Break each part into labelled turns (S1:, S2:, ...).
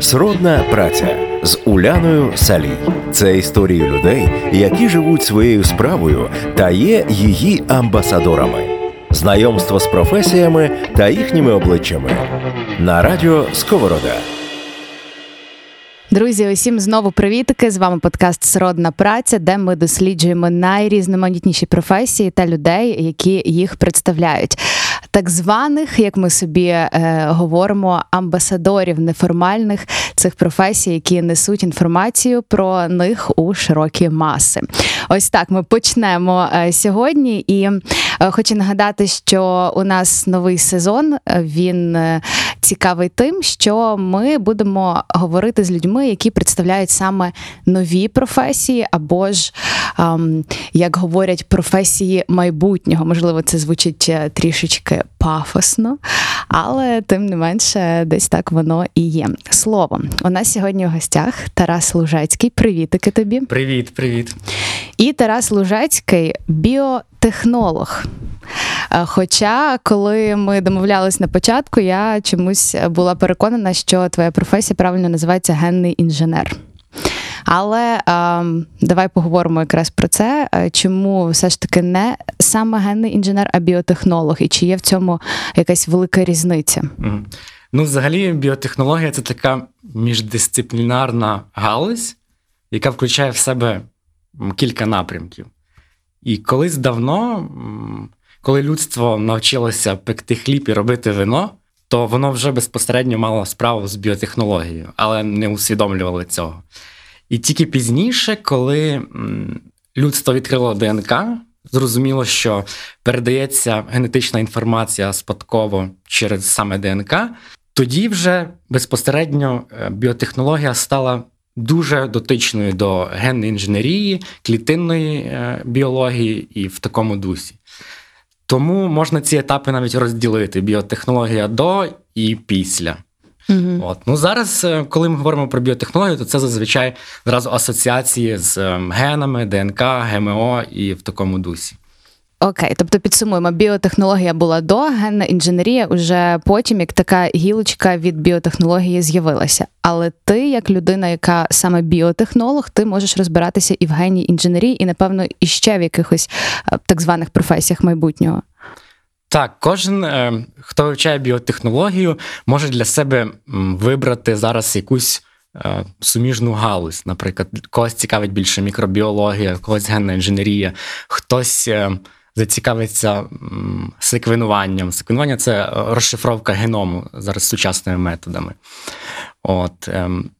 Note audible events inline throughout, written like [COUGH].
S1: Сродна праця з Уляною Салій. Це історії людей, які живуть своєю справою та є її амбасадорами. Знайомство з професіями та їхніми обличчями на радіо Сковорода.
S2: Друзі, усім знову привітики! З вами подкаст Сродна праця, де ми досліджуємо найрізноманітніші професії та людей, які їх представляють. Так званих, як ми собі е, говоримо, амбасадорів неформальних цих професій, які несуть інформацію про них у широкі маси. Ось так ми почнемо е, сьогодні. І хочу нагадати, що у нас новий сезон. Він е, цікавий тим, що ми будемо говорити з людьми, які представляють саме нові професії, або ж, як говорять, професії майбутнього. Можливо, це звучить е, трішечки пафосно, але тим не менше, десь так воно і є. Словом, у нас сьогодні у гостях Тарас Лужецький. Привітики тобі.
S3: Привіт, привіт.
S2: І Тарас Лужецький біотехнолог. Е, хоча, коли ми домовлялись на початку, я чомусь була переконана, що твоя професія правильно називається генний інженер. Але а, давай поговоримо якраз про це. Е, чому все ж таки не саме генний інженер, а біотехнолог, і чи є в цьому якась велика різниця?
S3: Ну, взагалі, біотехнологія це така міждисциплінарна галузь, яка включає в себе кілька напрямків. І колись давно, коли людство навчилося пекти хліб і робити вино, то воно вже безпосередньо мало справу з біотехнологією, але не усвідомлювали цього. І тільки пізніше, коли людство відкрило ДНК, зрозуміло, що передається генетична інформація спадково через саме ДНК, тоді вже безпосередньо е, біотехнологія стала дуже дотичною до генної інженерії, клітинної е, біології і в такому дусі. Тому можна ці етапи навіть розділити: біотехнологія до і після. Угу. От. Ну Зараз, е, коли ми говоримо про біотехнологію, то це зазвичай зразу асоціації з ем, генами, ДНК, ГМО і в такому дусі.
S2: Окей, тобто підсумуємо, біотехнологія була до, генна інженерія вже потім, як така гілочка від біотехнології з'явилася. Але ти, як людина, яка саме біотехнолог, ти можеш розбиратися і в генній інженерії, і, напевно, і ще в якихось е, так званих професіях майбутнього.
S3: Так, кожен, е, хто вивчає біотехнологію, може для себе вибрати зараз якусь е, суміжну галузь. Наприклад, когось цікавить більше мікробіологія, когось генна інженерія, хтось зацікавиться секвенуванням. Секвенування це розшифровка геному зараз сучасними методами. От, ем,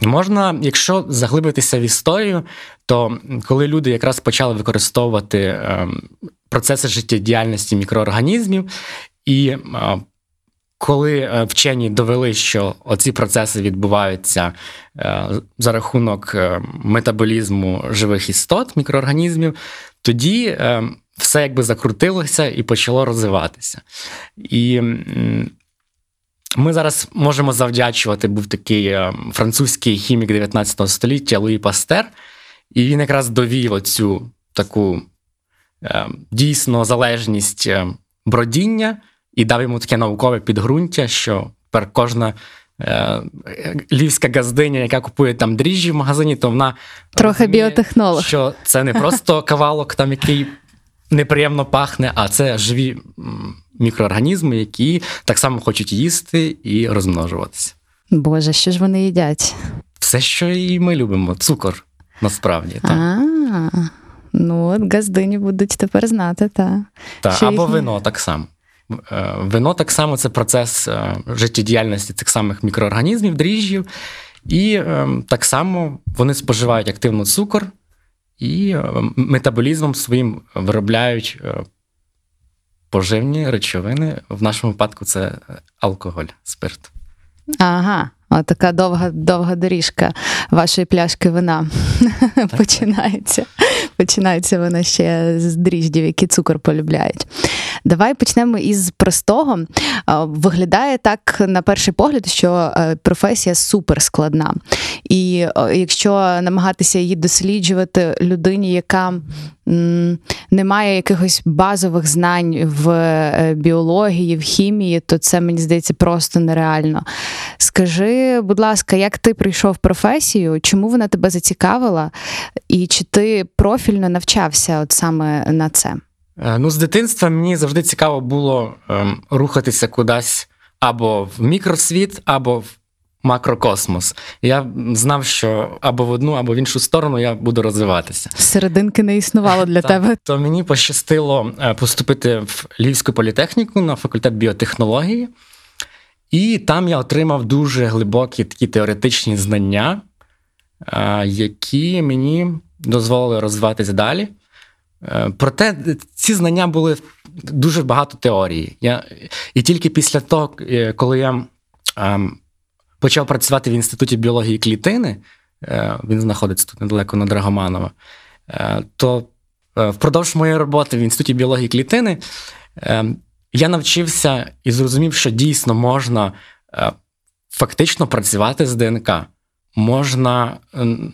S3: Можна, якщо заглибитися в історію, то коли люди якраз почали використовувати ем, процеси життєдіяльності мікроорганізмів, і е, коли е, вчені довели, що оці процеси відбуваються е, за рахунок метаболізму живих істот, мікроорганізмів, тоді ем, все якби закрутилося і почало розвиватися. І ми зараз можемо завдячувати, був такий е, французький хімік 19 століття Луї Пастер, і він якраз довів оцю таку е, дійсно залежність е, бродіння і дав йому таке наукове підґрунтя, що тепер кожна. Львівська газдиня, яка купує там дріжджі в магазині, то вона
S2: трохи розуміє, біотехнолог.
S3: Що це не просто [LAUGHS] кавалок, там який неприємно пахне, а це живі мікроорганізми, які так само хочуть їсти і розмножуватися.
S2: Боже, що ж вони їдять?
S3: Все, що і ми любимо, цукор насправді. Так.
S2: А, Ну, от газдині будуть тепер знати, так.
S3: Та, або їх... вино так само. Е, вино так само це процес е, життєдіяльності цих самих мікроорганізмів, дріжджів. І ем, так само вони споживають активно цукор і е, метаболізмом своїм виробляють поживні речовини. В нашому випадку це алкоголь, спирт.
S2: Ага, така довга довга доріжка вашої пляшки вина починається. Починається вона ще з дріждів, які цукор полюбляють. Давай почнемо із простого. Е, Виглядає так на перший погляд, що е, професія суперскладна. І е, якщо намагатися її досліджувати людині, яка не має якихось базових знань в біології, в хімії, то це мені здається просто нереально. Скажи, будь ласка, як ти прийшов в професію? Чому вона тебе зацікавила? І чи ти профільно навчався от саме на це?
S3: Е, Ну, з дитинства мені завжди цікаво було ем, рухатися кудись або в мікросвіт, або в макрокосмос. Я знав, що або в одну, або в іншу сторону я буду розвиватися.
S2: Серединки не існувало для тебе.
S3: То мені пощастило е, поступити в Львівську політехніку на факультет біотехнології, і там я отримав дуже глибокі такі теоретичні знання, е, які мені дозволили розвиватися далі. Е, Проте ці знання були дуже багато теорії. Я, і тільки після того, е, коли я ем, почав працювати в інституті біології клітини, е, він знаходиться тут недалеко на Драгоманова, е, то е, впродовж моєї роботи в інституті біології клітини е, я навчився і зрозумів, що дійсно можна е, фактично працювати з ДНК. Можна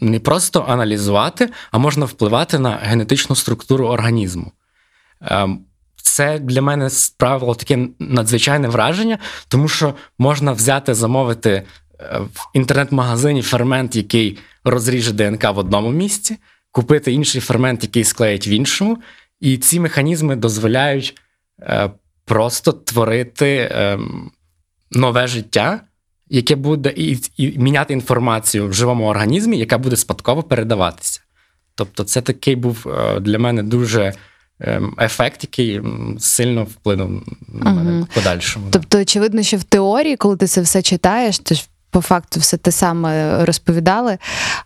S3: не просто аналізувати, а можна впливати на генетичну структуру організму. Ем, Це для мене справило таке надзвичайне враження, тому що можна взяти, замовити е, в інтернет-магазині фермент, який розріже ДНК в одному місці, купити інший фермент, який склеїть в іншому, і ці механізми дозволяють е, просто творити ем, нове життя, яке буде і, і міняти інформацію в живому організмі, яка буде спадково передаватися. Тобто, це такий був е, для мене дуже ем, ефект, який сильно вплинув на мене
S2: угу.
S3: в подальшому. да.
S2: Тобто, очевидно, що в теорії, коли ти це все читаєш, ти ж по факту все те саме розповідали,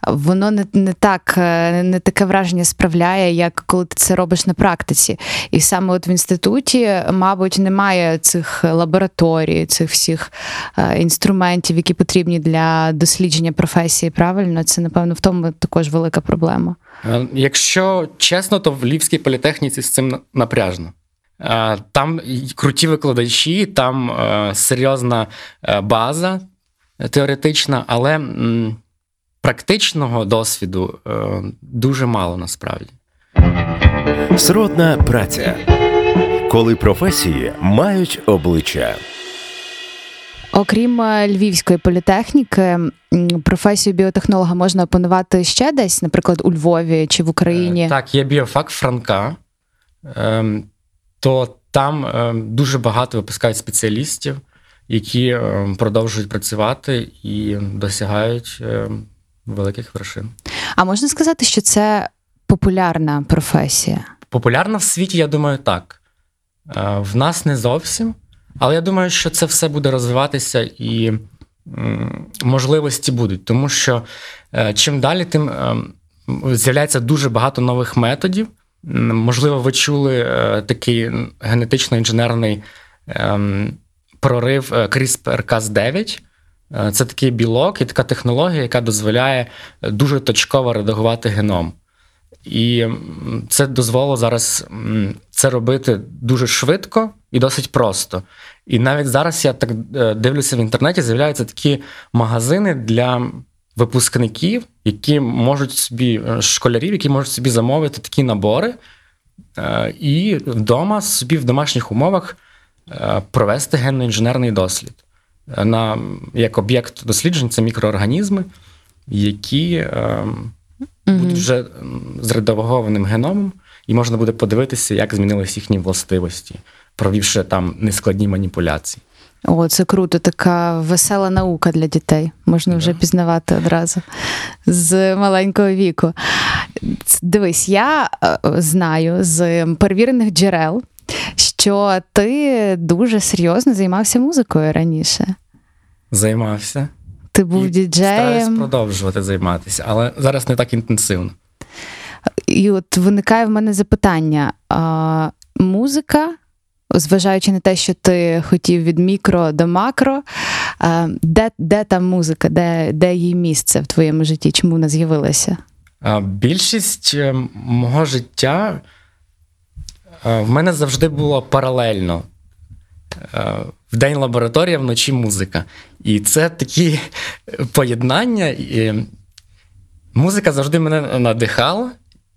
S2: воно не, не так, е, не таке враження справляє, як коли ти це робиш на практиці. І саме от в інституті, мабуть, немає цих лабораторій, цих всіх е, інструментів, які потрібні для дослідження професії. Правильно, це напевно в тому також велика проблема.
S3: Е, Якщо чесно, то в Львівській політехніці з цим напряжно. Там круті викладачі, там серйозна база теоретична, але м, практичного досвіду е, дуже мало насправді.
S1: Сродна праця. Коли професії мають обличчя.
S2: Окрім е, Львівської політехніки, професію біотехнолога можна опанувати ще десь, наприклад, у Львові чи в Україні.
S3: Е, Так, є біофак Франка, ем, то там ем, дуже багато випускають спеціалістів, які ем, продовжують працювати і досягають ем, великих вершин.
S2: А можна сказати, що це популярна професія?
S3: Популярна в світі, я думаю, так. Е, В нас не зовсім. Але я думаю, що це все буде розвиватися і можливості будуть. Тому що е, чим далі, тим з'являється дуже багато нових методів. Можливо, ви чули е, такий генетично-інженерний ем, прорив е, CRISPR-Cas9. Е, Це такий білок і така технологія, яка дозволяє дуже точково редагувати геном. І це дозволило зараз це робити дуже швидко і досить просто. І навіть зараз я так е, дивлюся в інтернеті, з'являються такі магазини для випускників, які можуть собі, школярів, які можуть собі замовити такі набори і вдома собі в домашніх умовах провести генно-інженерний дослід. Е, На, як об'єкт досліджень це мікроорганізми, які е, будуть вже з редагованим геномом, і можна буде подивитися, як змінились їхні властивості, провівши там нескладні маніпуляції.
S2: О, це круто, така весела наука для дітей. Можна вже пізнавати одразу з маленького віку. Дивись, я е, знаю з перевірених джерел, що ти дуже серйозно займався музикою раніше.
S3: Займався.
S2: Ти був
S3: І Стараюсь продовжувати займатися, але зараз не так інтенсивно.
S2: і от виникає в мене запитання: а, музика, зважаючи на те, що ти хотів від мікро до макро, а, де, де та музика, де, де її місце в твоєму житті? Чому вона з'явилася?
S3: Більшість е, мого життя В мене завжди було паралельно. Е, Вдень лабораторія, вночі музика. І це такі [LAUGHS] поєднання. І музика завжди мене надихала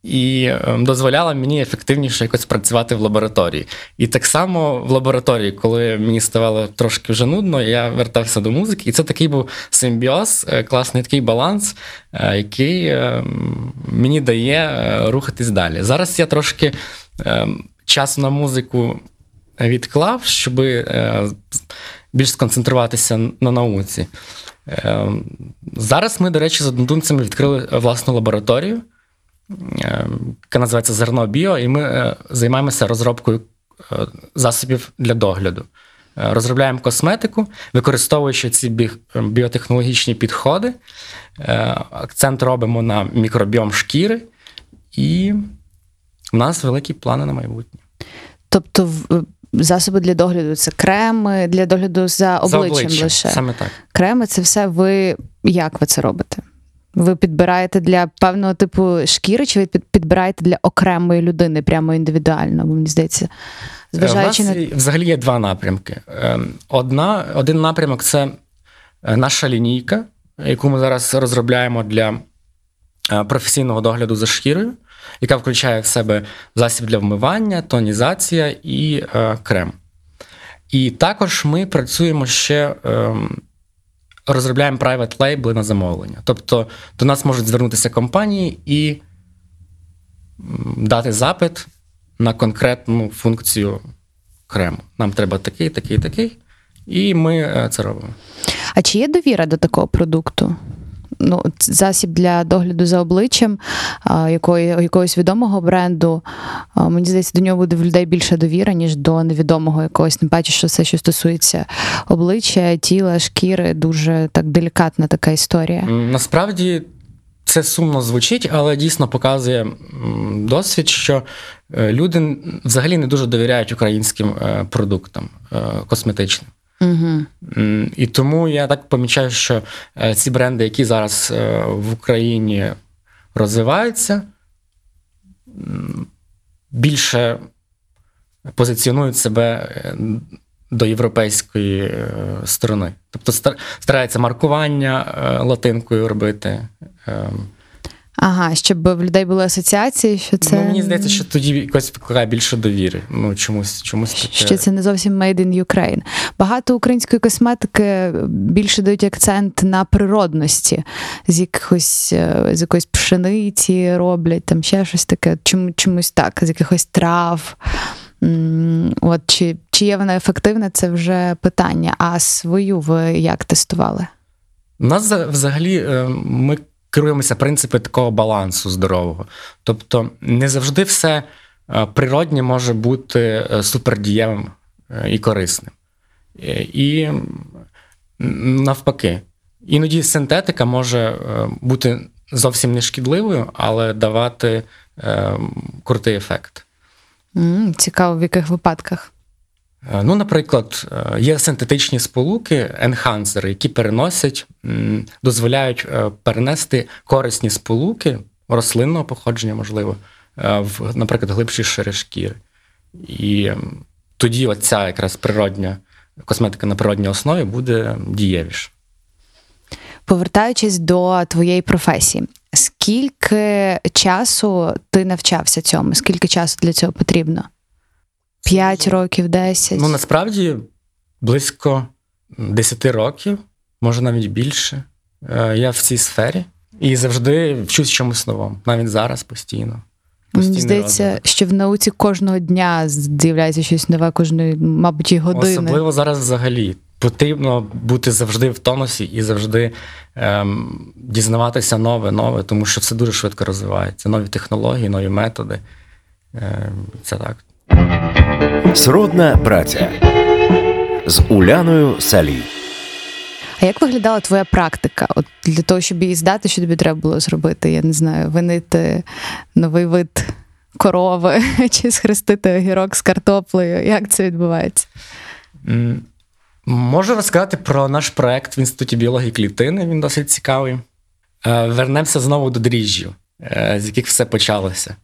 S3: і е, дозволяла мені ефективніше якось працювати в лабораторії. І так само в лабораторії, коли мені ставало трошки вже нудно, я вертався до музики. І це такий був симбіоз, е, класний такий баланс, е, який е, мені дає е, рухатись далі. Зараз я трошки е, часу на музику відклав, щоб більш сконцентруватися на науці. Е, Зараз ми, до речі, з однодумцями відкрили власну лабораторію, е, яка називається Зерно Біо, і ми е, займаємося розробкою е, засобів для догляду. Е, Розробляємо косметику, використовуючи ці бі- біотехнологічні підходи. Е, Акцент робимо на мікробіом шкіри, і в нас великі плани на майбутнє.
S2: Тобто, засоби для догляду це креми для догляду за обличчям,
S3: За
S2: лише.
S3: Саме так.
S2: Креми це все ви як ви це робите? Ви підбираєте для певного типу шкіри, чи ви підбираєте для окремої людини, прямо індивідуально? Бо мені здається, зважаючи
S3: У
S2: на
S3: взагалі є два напрямки. Ем, Одна, один напрямок це е, наша лінійка, яку ми зараз розробляємо для е, професійного догляду за шкірою, яка включає в себе засіб для вмивання, тонізація і е, крем. І також ми працюємо ще. ем, Розробляємо private лейбли на замовлення. Тобто до нас можуть звернутися компанії і дати запит на конкретну функцію крему. Нам треба такий, такий, такий. І ми е, це робимо.
S2: А чи є довіра до такого продукту? Ну, засіб для догляду за обличчям якої, якогось відомого бренду. Мені здається, до нього буде в людей більше довіра, ніж до невідомого якогось. Не бачиш, що все, що стосується обличчя, тіла, шкіри, дуже так делікатна така історія.
S3: Насправді це сумно звучить, але дійсно показує досвід, що е, люди взагалі не дуже довіряють українським е, продуктам е, косметичним. І тому я так помічаю, що е, ці бренди, які зараз е, в Україні розвиваються, більше позиціонують себе е, до європейської сторони. Тобто стар- стараються маркування латинкою робити.
S2: Ага, щоб в людей були асоціації, що це
S3: Ну, мені здається, що тоді якось викликає більше довіри. Ну, чомусь, чомусь таке.
S2: що це не зовсім made in Ukraine. Багато української косметики більше дають акцент на природності, з якихось е, з якоїсь пшениці роблять, там ще щось таке, чому, чомусь так, з якихось трав. От чи, чи є вона ефективна, це вже питання. А свою ви як тестували?
S3: У нас за- взагалі е, ми керуємося принципи такого балансу здорового. Тобто, не завжди все е, природнє може бути е, супердієвим е, і корисним. І навпаки, іноді синтетика може бути зовсім не шкідливою, але давати крутий ефект.
S2: Цікаво, в яких випадках.
S3: Е, Ну, наприклад, е, є синтетичні сполуки, енхансери, які переносять, дозволяють е, перенести корисні сполуки рослинного походження, можливо, в, наприклад, глибші шири шкіри. І тоді оця якраз природня косметика на природній основі буде дієвіша.
S2: Повертаючись до твоєї професії, скільки часу ти навчався цьому? Скільки часу для цього потрібно? П'ять років, десять?
S3: Ну, насправді близько 10 років, може навіть більше. е, Я в цій сфері і завжди вчусь чомусь новому, навіть зараз постійно.
S2: Мені здається,
S3: розвиток.
S2: що в науці кожного дня з'являється щось нове, кожної, мабуть, і години.
S3: Особливо зараз взагалі. Потрібно бути завжди в тонусі і завжди ем, дізнаватися нове, нове, тому що все дуже швидко розвивається. Нові технології, нові методи. Ем, це так.
S1: Сродна праця з Уляною Салій.
S2: А як виглядала твоя практика? От для того, щоб її здати, що тобі треба було зробити? Я не знаю, винити новий вид корови [LAUGHS] чи схрестити огірок з картоплею. Як це відбувається?
S3: Можу розказати про наш проект в Інституті біології клітини. Він досить цікавий. Е, Вернемося знову до дріжджів, е, з яких все почалося.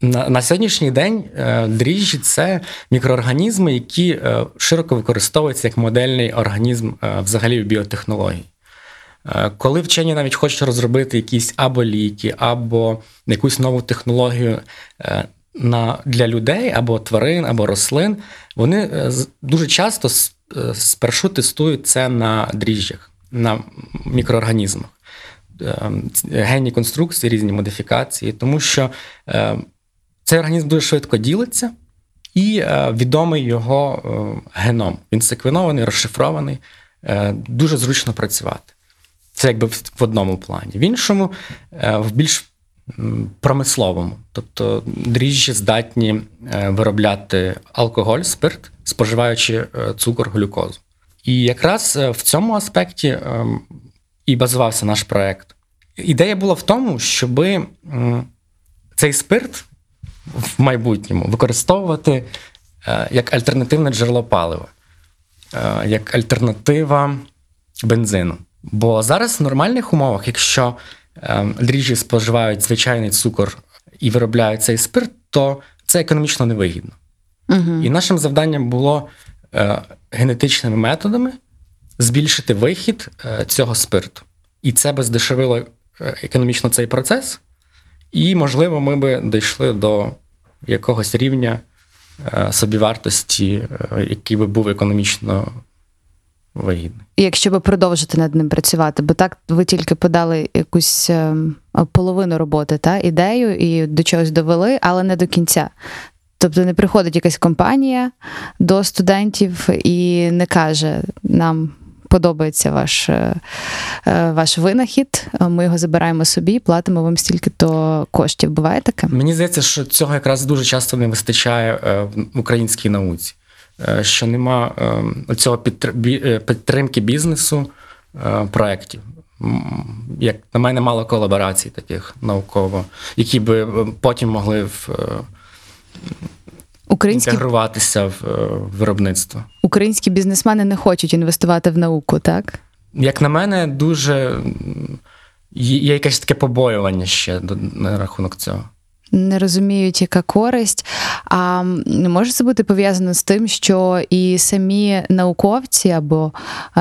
S3: На, на сьогоднішній день е, дріжджі це мікроорганізми, які е, широко використовуються як модельний організм е, взагалі в біотехнології. Коли вчені навіть хочуть розробити якісь або ліки, або якусь нову технологію на, для людей, або тварин, або рослин, вони дуже часто спершу тестують це на дріжджах, на мікроорганізмах. Генні конструкції, різні модифікації, тому що цей організм дуже швидко ділиться, і е, відомий його е, геном. Він секвенований, розшифрований, е, дуже зручно працювати. Це якби в, одному плані. В іншому, в більш промисловому. Тобто дріжджі здатні виробляти алкоголь, спирт, споживаючи цукор, глюкозу. І якраз в цьому аспекті і базувався наш проект. Ідея була в тому, щоб цей спирт в майбутньому використовувати е, як альтернативне джерело палива, е, як альтернатива бензину. Бо зараз в нормальних умовах, якщо е, дріжджі споживають звичайний цукор і виробляють цей спирт, то це економічно невигідно.
S2: Угу.
S3: І нашим завданням було генетичними методами збільшити вихід цього спирту. І це би здешевило економічно цей процес, і, можливо, ми би дійшли до якогось рівня е, собівартості, е, який би був економічно вигідний.
S2: Якщо би продовжити над ним працювати, бо так ви тільки подали якусь ем, половину роботи, та ідею і до чогось довели, але не до кінця. Тобто не приходить якась компанія до студентів і не каже нам. Подобається ваш, е, е, ваш винахід, ми його забираємо собі, платимо вам стільки-то коштів. Буває таке?
S3: Мені здається, що цього якраз дуже часто не вистачає е, в українській науці, що нема цього підтримки бізнесу проєктів. Як на мене, мало колаборацій таких науково, які би потім могли в,
S2: Українські,
S3: інтегруватися в виробництво.
S2: Українські бізнесмени не хочуть інвестувати в науку, так?
S3: Як на мене, дуже є якесь таке побоювання ще на рахунок цього.
S2: не розуміють, яка користь. А не може це бути пов'язано з тим, що і самі науковці або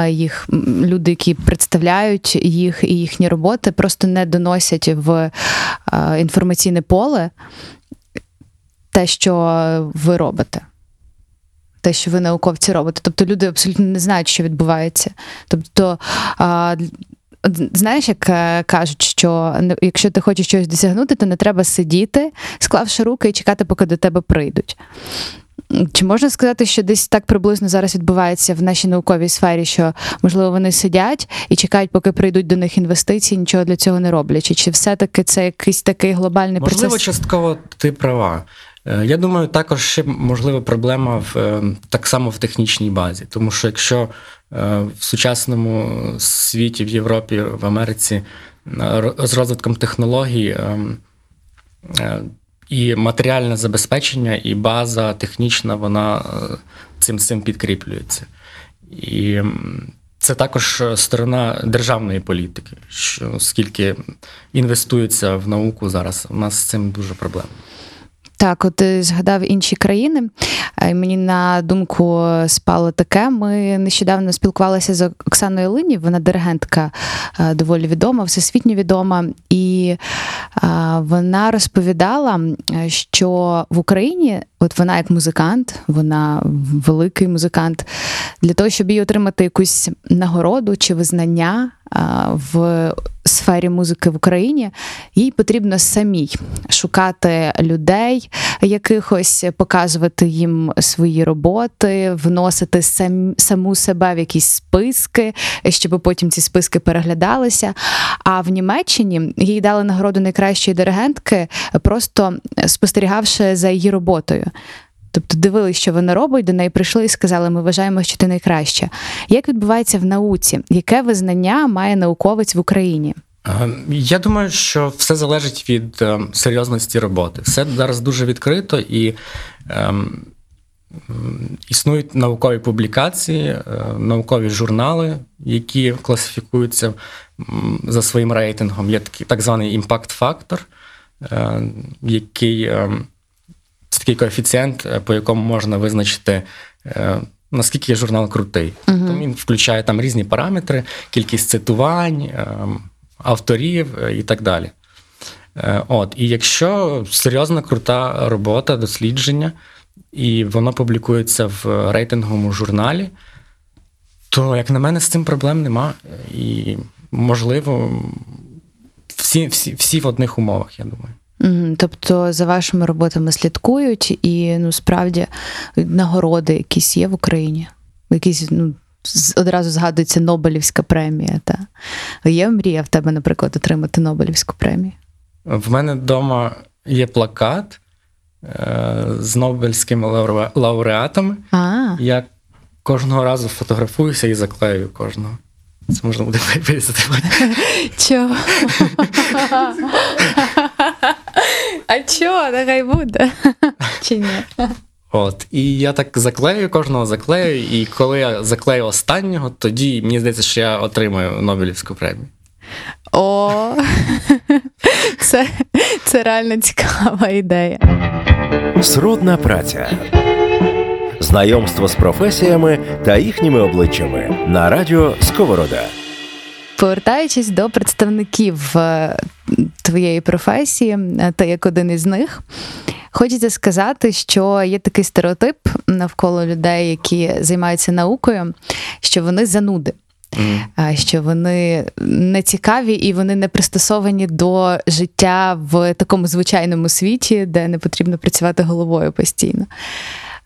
S2: їх люди, які представляють їх і їхні роботи, просто не доносять в інформаційне поле те, що ви робите. Те, що ви науковці робите. Тобто люди абсолютно не знають, що відбувається. Тобто, а, знаєш, як е, кажуть, що якщо ти хочеш щось досягнути, то не треба сидіти, склавши руки і чекати, поки до тебе прийдуть. Чи можна сказати, що десь так приблизно зараз відбувається в нашій науковій сфері, що можливо вони сидять і чекають, поки прийдуть до них інвестиції, нічого для цього не роблячи? Чи все-таки це якийсь такий глобальний
S3: Можливо,
S2: процес?
S3: частково ти права. Е, Я думаю, також ще можлива проблема в е, так само в технічній базі, тому що якщо е, в сучасному світі, в Європі, в Америці з розвитком технологій і матеріальне забезпечення, і база технічна, вона цим цим підкріплюється. І це також сторона державної політики, що скільки інвестується в науку зараз, у нас з цим дуже проблема.
S2: Так, от згадав інші країни. е, Мені на думку спало таке. Ми нещодавно спілкувалися з Оксаною Линів, вона диригентка е, доволі відома, всесвітньо відома, і е, вона розповідала, е, що в Україні, от вона як музикант, вона великий музикант, для того, щоб їй отримати якусь нагороду чи визнання е, в сфері музики в Україні, їй потрібно самій шукати людей якихось, показувати їм свої роботи, вносити сам, саму себе в якісь списки, щоб потім ці списки переглядалися. А в Німеччині їй дали нагороду найкращої диригентки, просто спостерігавши за її роботою. Тобто дивились, що вона робить, до неї прийшли і сказали, ми вважаємо, що ти найкраща. Як відбувається в науці? Яке визнання має науковець в Україні?
S3: Е, Я думаю, що все залежить від е, серйозності роботи. Все зараз дуже відкрито і ем, існують наукові публікації, е, наукові журнали, які класифікуються за своїм рейтингом. Є такий так званий імпакт-фактор. е, який е, це такий коефіцієнт, е, по якому можна визначити. е, Наскільки журнал крутий. Тобто він включає там різні параметри, кількість цитувань, е, авторів і так далі. От, і якщо серйозна крута робота, дослідження, і воно публікується в рейтинговому журналі, то, як на мене, з цим проблем нема. І, можливо, всі, всі, всі в одних умовах, я думаю.
S2: Тобто за вашими роботами слідкують, і ну справді нагороди якісь є в Україні. Якісь ну одразу згадується Нобелівська премія. Та є мрія в тебе, наприклад, отримати Нобелівську премію.
S3: В мене вдома є плакат е, з Нобелівськими лауре- лауреатами.
S2: А,
S3: Я кожного разу фотографуюся і заклею кожного. Це можна буде [LAUGHS] вирізати.
S2: чого? [LAUGHS] А чого? Нехай буде. [LAUGHS] Чи ні?
S3: От. І я так заклею, кожного заклею, і коли я заклею останнього, тоді мені здається, що я отримаю Нобелівську премію.
S2: О, це, це реально цікава ідея.
S1: Сродна праця. Знайомство з професіями та їхніми обличчями на радіо Сковорода.
S2: Повертаючись до представників е, твоєї професії, е, ти як один із них, хочеться сказати, що є такий стереотип навколо людей, які займаються наукою, що вони зануди. А, Що вони не цікаві і вони не пристосовані до життя в такому звичайному світі, де не потрібно працювати головою постійно.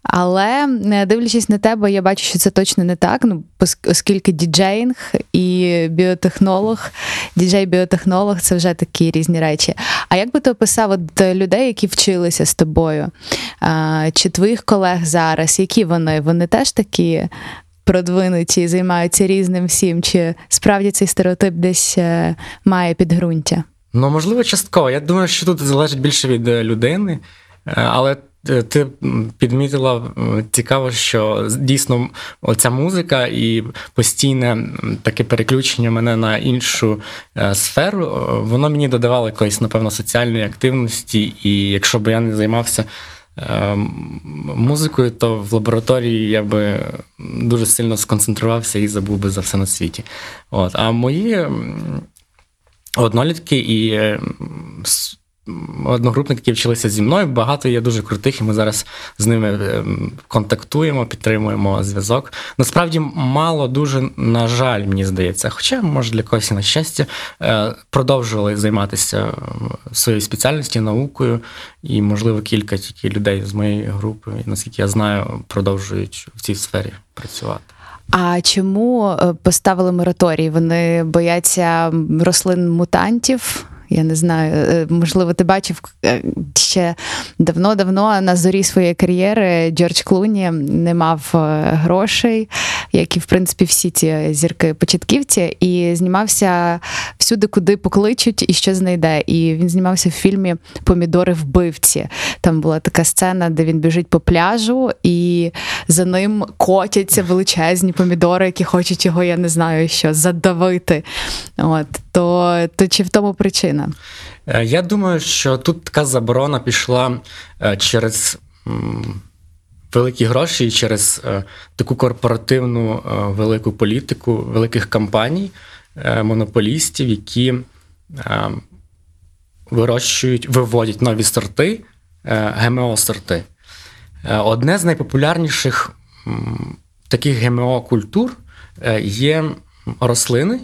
S2: Але е, дивлячись на тебе, я бачу, що це точно не так. Ну, оскільки діджеїнг і біотехнолог, діджей-біотехнолог це вже такі різні речі. А як би ти описав от е, людей, які вчилися з тобою? Чи твоїх колег зараз? Які вони? Вони теж такі продвинуті, займаються різним всім? Чи справді цей стереотип десь е, має підґрунтя?
S3: Ну, можливо, частково. Я думаю, що тут залежить більше від людини, але ти підмітила цікаво, що дійсно оця музика і постійне таке переключення мене на іншу е, сферу, е, воно мені додавало якоїсь, напевно, соціальної активності, і якщо б я не займався. е, Музикою, то в лабораторії я би дуже сильно сконцентрувався і забув би за все на світі. От. А мої однолітки і е, одногрупники, які вчилися зі мною. Багато є дуже крутих, і ми зараз з ними е, контактуємо, підтримуємо зв'язок. Насправді мало дуже, на жаль, мені здається, хоча, може, для когось на щастя, е, продовжували займатися своєю спеціальністю, наукою, і, можливо, кілька тільки людей з моєї групи, наскільки я знаю, продовжують в цій сфері працювати.
S2: А чому е, поставили мораторій? Вони бояться рослин-мутантів? Я не знаю, е, можливо, ти бачив е, ще давно-давно на зорі своєї кар'єри Джордж Клуні не мав е, грошей, як і в принципі всі ці зірки початківці, і знімався всюди, куди покличуть і що знайде. І він знімався в фільмі Помідори вбивці. Там була така сцена, де він біжить по пляжу, і за ним котяться величезні помідори, які хочуть його, я не знаю, що задавити. От то, то чи в тому причина?
S3: Е, Я думаю, що тут така заборона пішла е, через великі гроші через е, таку корпоративну велику політику великих компаній, монополістів, які вирощують, виводять нові сорти, ГМО-сорти. Одне з найпопулярніших таких ГМО-культур є рослини,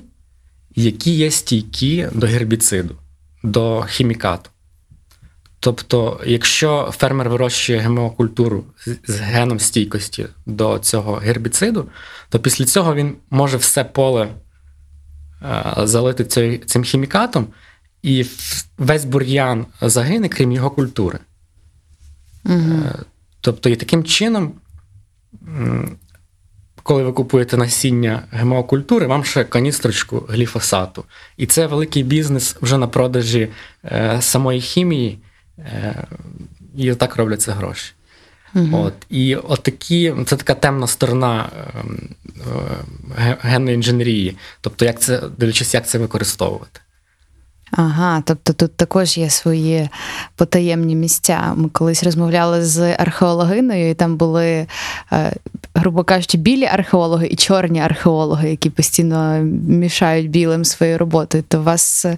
S3: які є стійкі до гербіциду, до хімікату. Тобто, якщо фермер вирощує ГМО-культуру з- геном стійкості до цього гербіциду, то після цього він може все поле е, залити цим хімікатом, і весь бур'ян загине, крім його культури. Е, Тобто, і таким чином, коли ви купуєте насіння ГМО-культури, вам ще каністрочку гліфосату. І це великий бізнес вже на продажі е, самої хімії, е, і отак робляться гроші. От. І отакі, це така темна сторона ем, е, генної інженерії. Тобто, як це, дивлячись, як це використовувати.
S2: Ага, тобто тут також є свої потаємні місця. Ми колись розмовляли з археологиною, і там були, е, грубо кажучи, білі археологи і чорні археологи, які постійно мішають білим своєю роботою. То у вас е,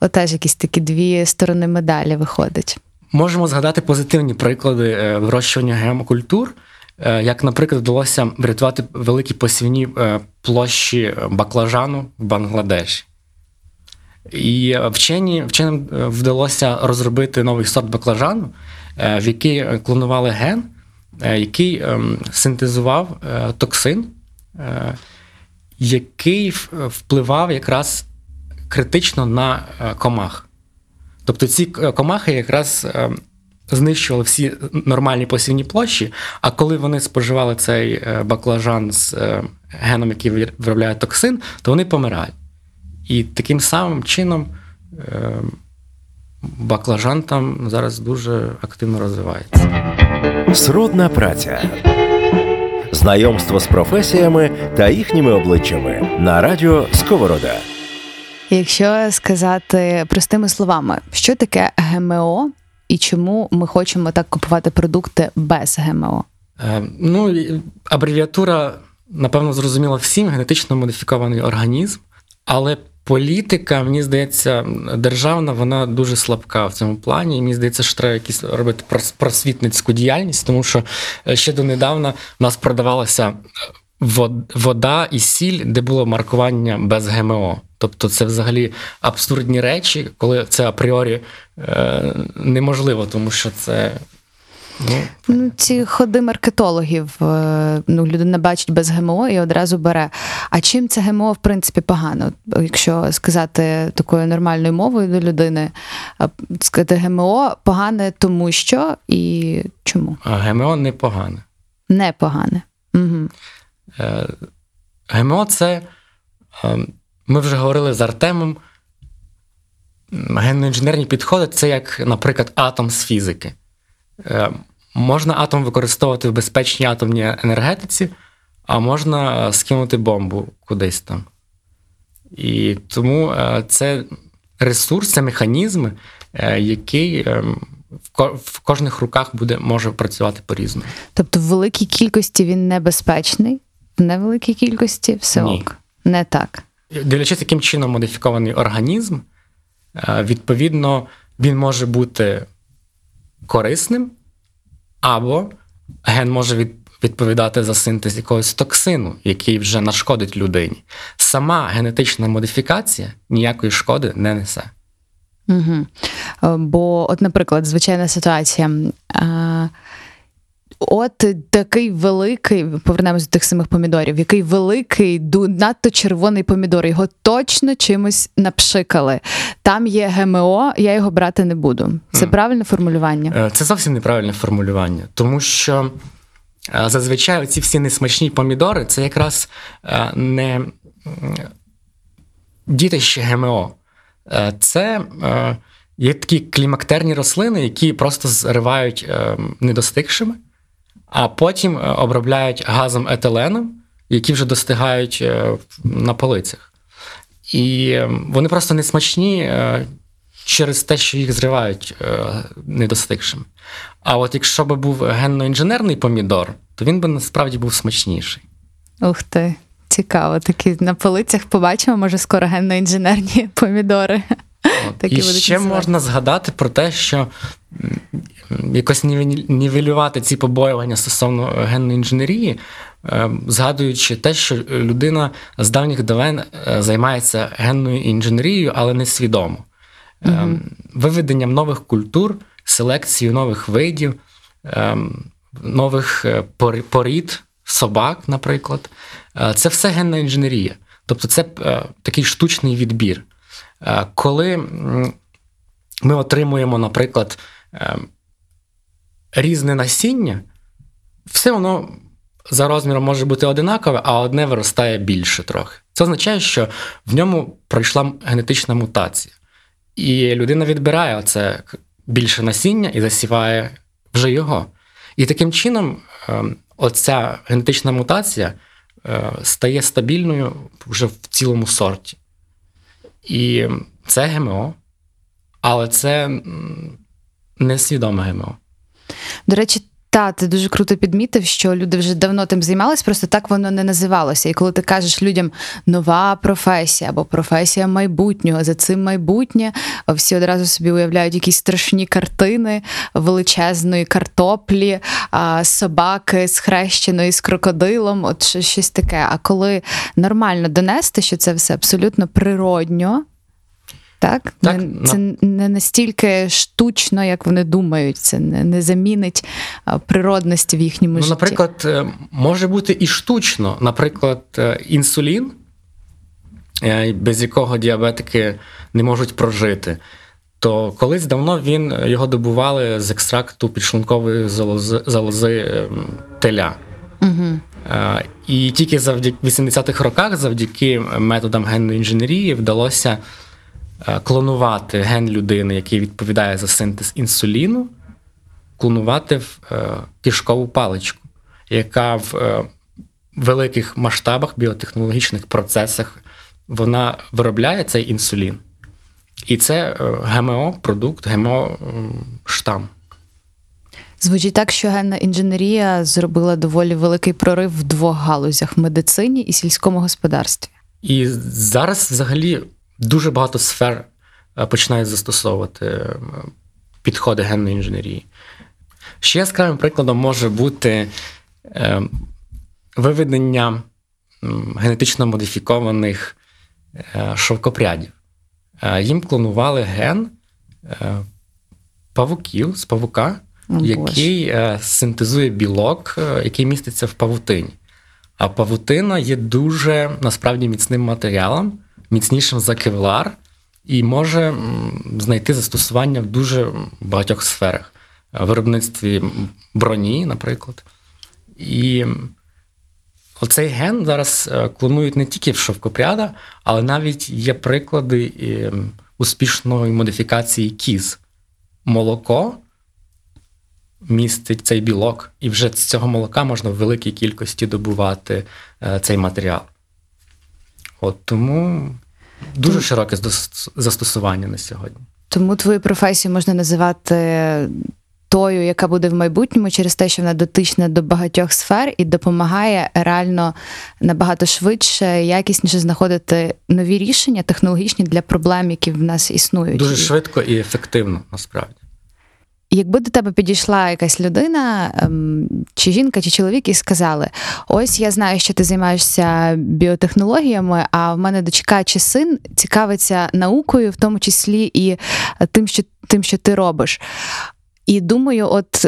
S2: отеж якісь такі дві сторони медалі виходить.
S3: Можемо згадати позитивні приклади е, вирощування геомокультур, е, як, наприклад, вдалося врятувати великі посівні площі баклажану в Бангладеші. І е, вчені, вченим е, вдалося розробити новий сорт баклажану, е, в який клонували ген, е, який ем, синтезував е, токсин, е, який впливав якраз критично на е, комах. Тобто ці е, комахи якраз е, знищували всі нормальні посівні площі, а коли вони споживали цей е, баклажан з е, геном, який виробляє токсин, то вони помирають. І таким самим чином е, баклажан там зараз дуже активно розвивається.
S1: Сродна праця. Знайомство з професіями та їхніми обличчями на радіо Сковорода.
S2: Якщо сказати простими словами, що таке ГМО і чому ми хочемо так купувати продукти без ГМО?
S3: Е, Ну, абревіатура, напевно, зрозуміла всім генетично модифікований організм, але політика, мені здається, державна, вона дуже слабка в цьому плані. І мені здається, що треба якісь робити прос- просвітницьку діяльність, тому що е, ще донедавна в нас продавалася вода і сіль, де було маркування без ГМО. Тобто це взагалі абсурдні речі, коли це апріорі е, неможливо, тому що це. Ну,
S2: ці ходи маркетологів, е, ну, людина бачить без ГМО і одразу бере. А чим це ГМО, в принципі, погано? Якщо сказати такою нормальною мовою до людини, е, сказати ГМО погане тому що і чому?
S3: а ГМО непогане.
S2: Не погане. Угу.
S3: Е, ГМО це, ми вже говорили з Артемом, генно-інженерні підходи це як, наприклад, атом з фізики. Е, Можна атом використовувати в безпечній атомній енергетиці, а можна е, скинути бомбу кудись там. І тому е, це ресурс, це механізм, який в кожних руках буде, може працювати по-різному.
S2: Тобто в великій кількості він небезпечний, в невеликій кількості все
S3: Ні.
S2: ок. Не так.
S3: Дивлячись, яким чином модифікований організм, відповідно, він може бути корисним, або ген може від- відповідати за синтез якогось токсину, який вже нашкодить людині. Сама генетична модифікація ніякої шкоди не несе.
S2: Угу. Бо, от, наприклад, звичайна ситуація. От такий великий, повернемось до тих самих помідорів, який великий, надто червоний помідор, його точно чимось напшикали. Там є ГМО, я його брати не буду. Це
S3: Мгм.
S2: правильне формулювання?
S3: Е, Це зовсім неправильне формулювання, тому що е, зазвичай ці всі несмачні помідори це якраз е, не дітище ГМО. Е, Це є такі клімактерні рослини, які просто зривають е, недостигшими, а потім е, обробляють газом етиленом, які вже достигають е, на полицях. І е, вони просто не смачні через те, що їх зривають недостигшими. А от якщо б був генно-інженерний помідор, то він би насправді був смачніший.
S2: Ух ти, цікаво. Такі на полицях побачимо, може, скоро генно-інженерні [LAUGHS] помідори.
S3: От.
S2: Такі
S3: І ще можна згадати про те, що якось нівелювати ці побоювання стосовно генної інженерії, е, згадуючи те, що людина з давніх давен е, займається генною інженерією, але не свідомо. Е, Виведенням нових культур, селекцією нових видів, е, нових е, порід, собак, наприклад. Е, Це все генна інженерія. Тобто це е, такий штучний відбір. Е, Коли ми отримуємо, наприклад, е, різне насіння, все воно за розміром може бути одинакове, а одне виростає більше трохи. Це означає, що в ньому пройшла генетична мутація. І людина відбирає оце більше насіння і засіває вже його. І таким чином, е, оця генетична мутація стає стабільною вже в цілому сорті. І це ГМО, Але це несвідоме ГМО.
S2: До речі, та ти дуже круто підмітив, що люди вже давно тим займалися, просто так воно не називалося. І коли ти кажеш людям нова професія або професія майбутнього, за цим майбутнє, всі одразу собі уявляють якісь страшні картини величезної картоплі, собаки схрещеної з крокодилом, от що- щось таке. А коли нормально донести, що це все абсолютно природньо. Так,
S3: Так,
S2: не, це не настільки штучно, як вони думають. Це не, не замінить природності в їхньому
S3: Ну,
S2: житті.
S3: наприклад, е, може бути і штучно. Наприклад, е, інсулін, е, без якого діабетики не можуть прожити. То колись давно він його добували з екстракту підшлункової залози, залози теля.
S2: Угу.
S3: І тільки завдяки 80-х роках, завдяки методам генної інженерії, вдалося клонувати ген людини, який відповідає за синтез інсуліну, клонувати в е, кишкову паличку, яка в е, великих масштабах біотехнологічних процесах вона виробляє цей інсулін. І це е, ГМО-продукт, ГМО-штам.
S2: Звучить так, що генна інженерія зробила доволі великий прорив в двох галузях медицині і сільському господарстві.
S3: І зараз взагалі дуже багато сфер е, починають застосовувати е, підходи генної інженерії. Ще яскравим прикладом може бути е, виведення генетично модифікованих шовкопрядів. Їм клонували ген павуків з павука,
S2: О,
S3: який синтезує білок, який міститься в павутині. А павутина є дуже насправді міцним матеріалом, міцнішим за кевлар, і може знайти застосування в дуже багатьох сферах. Е, виробництві броні, наприклад. І оцей ген зараз е, клонують не тільки в шовкопряда, але навіть є приклади успішної модифікації кіз. Молоко містить цей білок, і вже з цього молока можна в великій кількості добувати е, цей матеріал. От тому дуже широке застосування на сьогодні.
S2: Тому твою професію можна називати тою, яка буде в майбутньому, через те, що вона дотична до багатьох сфер і допомагає реально набагато швидше, якісніше знаходити нові рішення технологічні для проблем, які в нас існують.
S3: Дуже швидко і ефективно, насправді.
S2: Якби до тебе підійшла якась людина, ем, чи жінка, чи чоловік, і сказали: ось я знаю, що ти займаєшся біотехнологіями, а в мене дочка чи син цікавиться наукою, в тому числі і тим, що тим, що ти робиш. І думаю, от.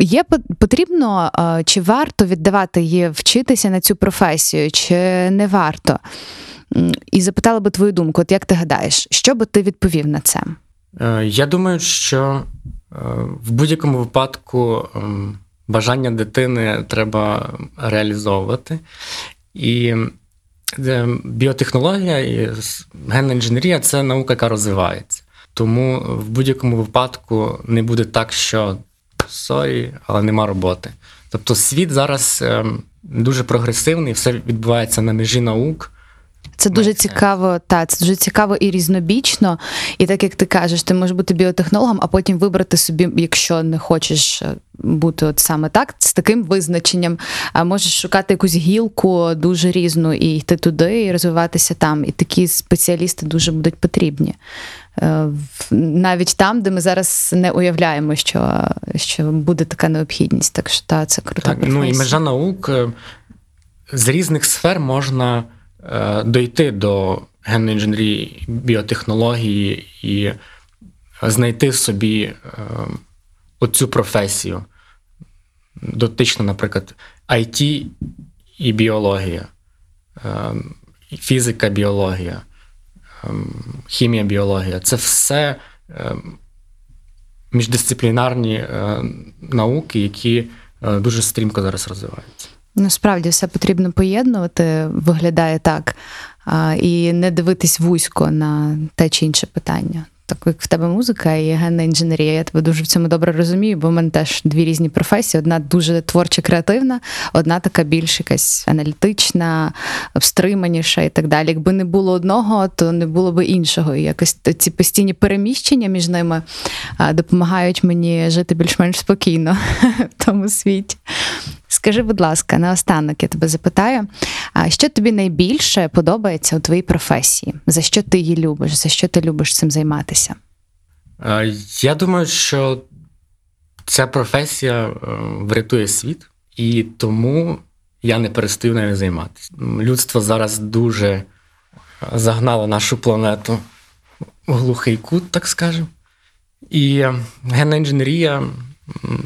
S2: Є потрібно, е, чи варто віддавати її вчитися на цю професію, чи не варто? І запитала би твою думку, от як ти гадаєш, що би ти відповів на це?
S3: Е, Я думаю, що е, в будь-якому випадку ем, бажання дитини треба реалізовувати. І е, біотехнологія і генна інженерія це наука, яка розвивається. Тому в будь-якому випадку не буде так, що sorry, але нема роботи. Тобто світ зараз ем, дуже прогресивний, все відбувається на межі наук.
S2: Це дуже цікаво, та це дуже цікаво і різнобічно. І так як ти кажеш, ти можеш бути біотехнологом, а потім вибрати собі, якщо не хочеш е, бути от саме так, з таким визначенням. А можеш шукати якусь гілку дуже різну і йти туди, і розвиватися там. І такі спеціалісти дуже будуть потрібні. Е, Навіть там, де ми зараз не уявляємо, що, що буде така необхідність. Так що та, це крута
S3: Так, ну і межа наук е, з різних сфер можна дойти до генної інженерії, біотехнології і знайти собі е, оцю професію. Дотично, наприклад, IT і біологія, е, фізика, біологія, е, хімія, біологія це все е, міждисциплінарні е, науки, які е, дуже стрімко зараз розвиваються.
S2: Насправді все потрібно поєднувати, виглядає так, і не дивитись вузько на те чи інше питання. так як в тебе музика і генна інженерія. Я тебе дуже в цьому добре розумію, бо в мене теж дві різні професії: одна дуже творча, креативна, одна така більш якась аналітична, стриманіша і так далі. Якби не було одного, то не було би іншого. І якось ці постійні переміщення між ними допомагають мені жити більш-менш спокійно [LAUGHS] в тому світі. Скажи, будь ласка, наостанок я тебе запитаю, а що тобі найбільше подобається у твоїй професії? За що ти її любиш? За що ти любиш цим займатися?
S3: Я думаю, що ця професія врятує світ, і тому я не перестаю нею займатися. Людство зараз дуже загнало нашу планету в глухий кут, так скажемо. І генна інженерія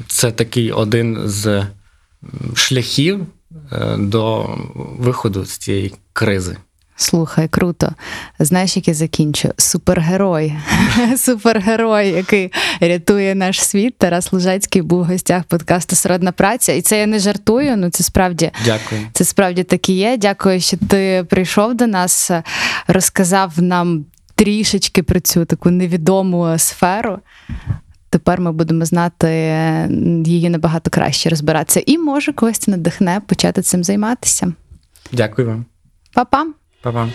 S3: це такий один з шляхів е, до виходу з цієї кризи.
S2: Слухай, круто. Знаєш, як я закінчу? Супергерой. [LAUGHS] Супергерой, який рятує наш світ. Тарас Лужецький був в гостях подкасту Сродна праця. І це я не жартую. Ну це справді
S3: Дякую.
S2: Це справді так і є. Дякую, що ти прийшов до нас, розказав нам трішечки про цю таку невідому сферу. Тепер ми будемо знати її набагато краще розбиратися. І може когось це надихне почати цим займатися.
S3: Дякую вам.
S2: Па-па.
S3: Па-па.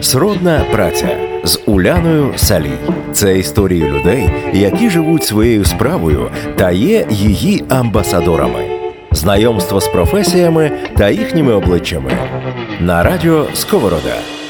S1: Сродна праця з Уляною Салій. Це історії людей, які живуть своєю справою та є її амбасадорами. Знайомство з професіями та їхніми обличчями на радіо Сковорода.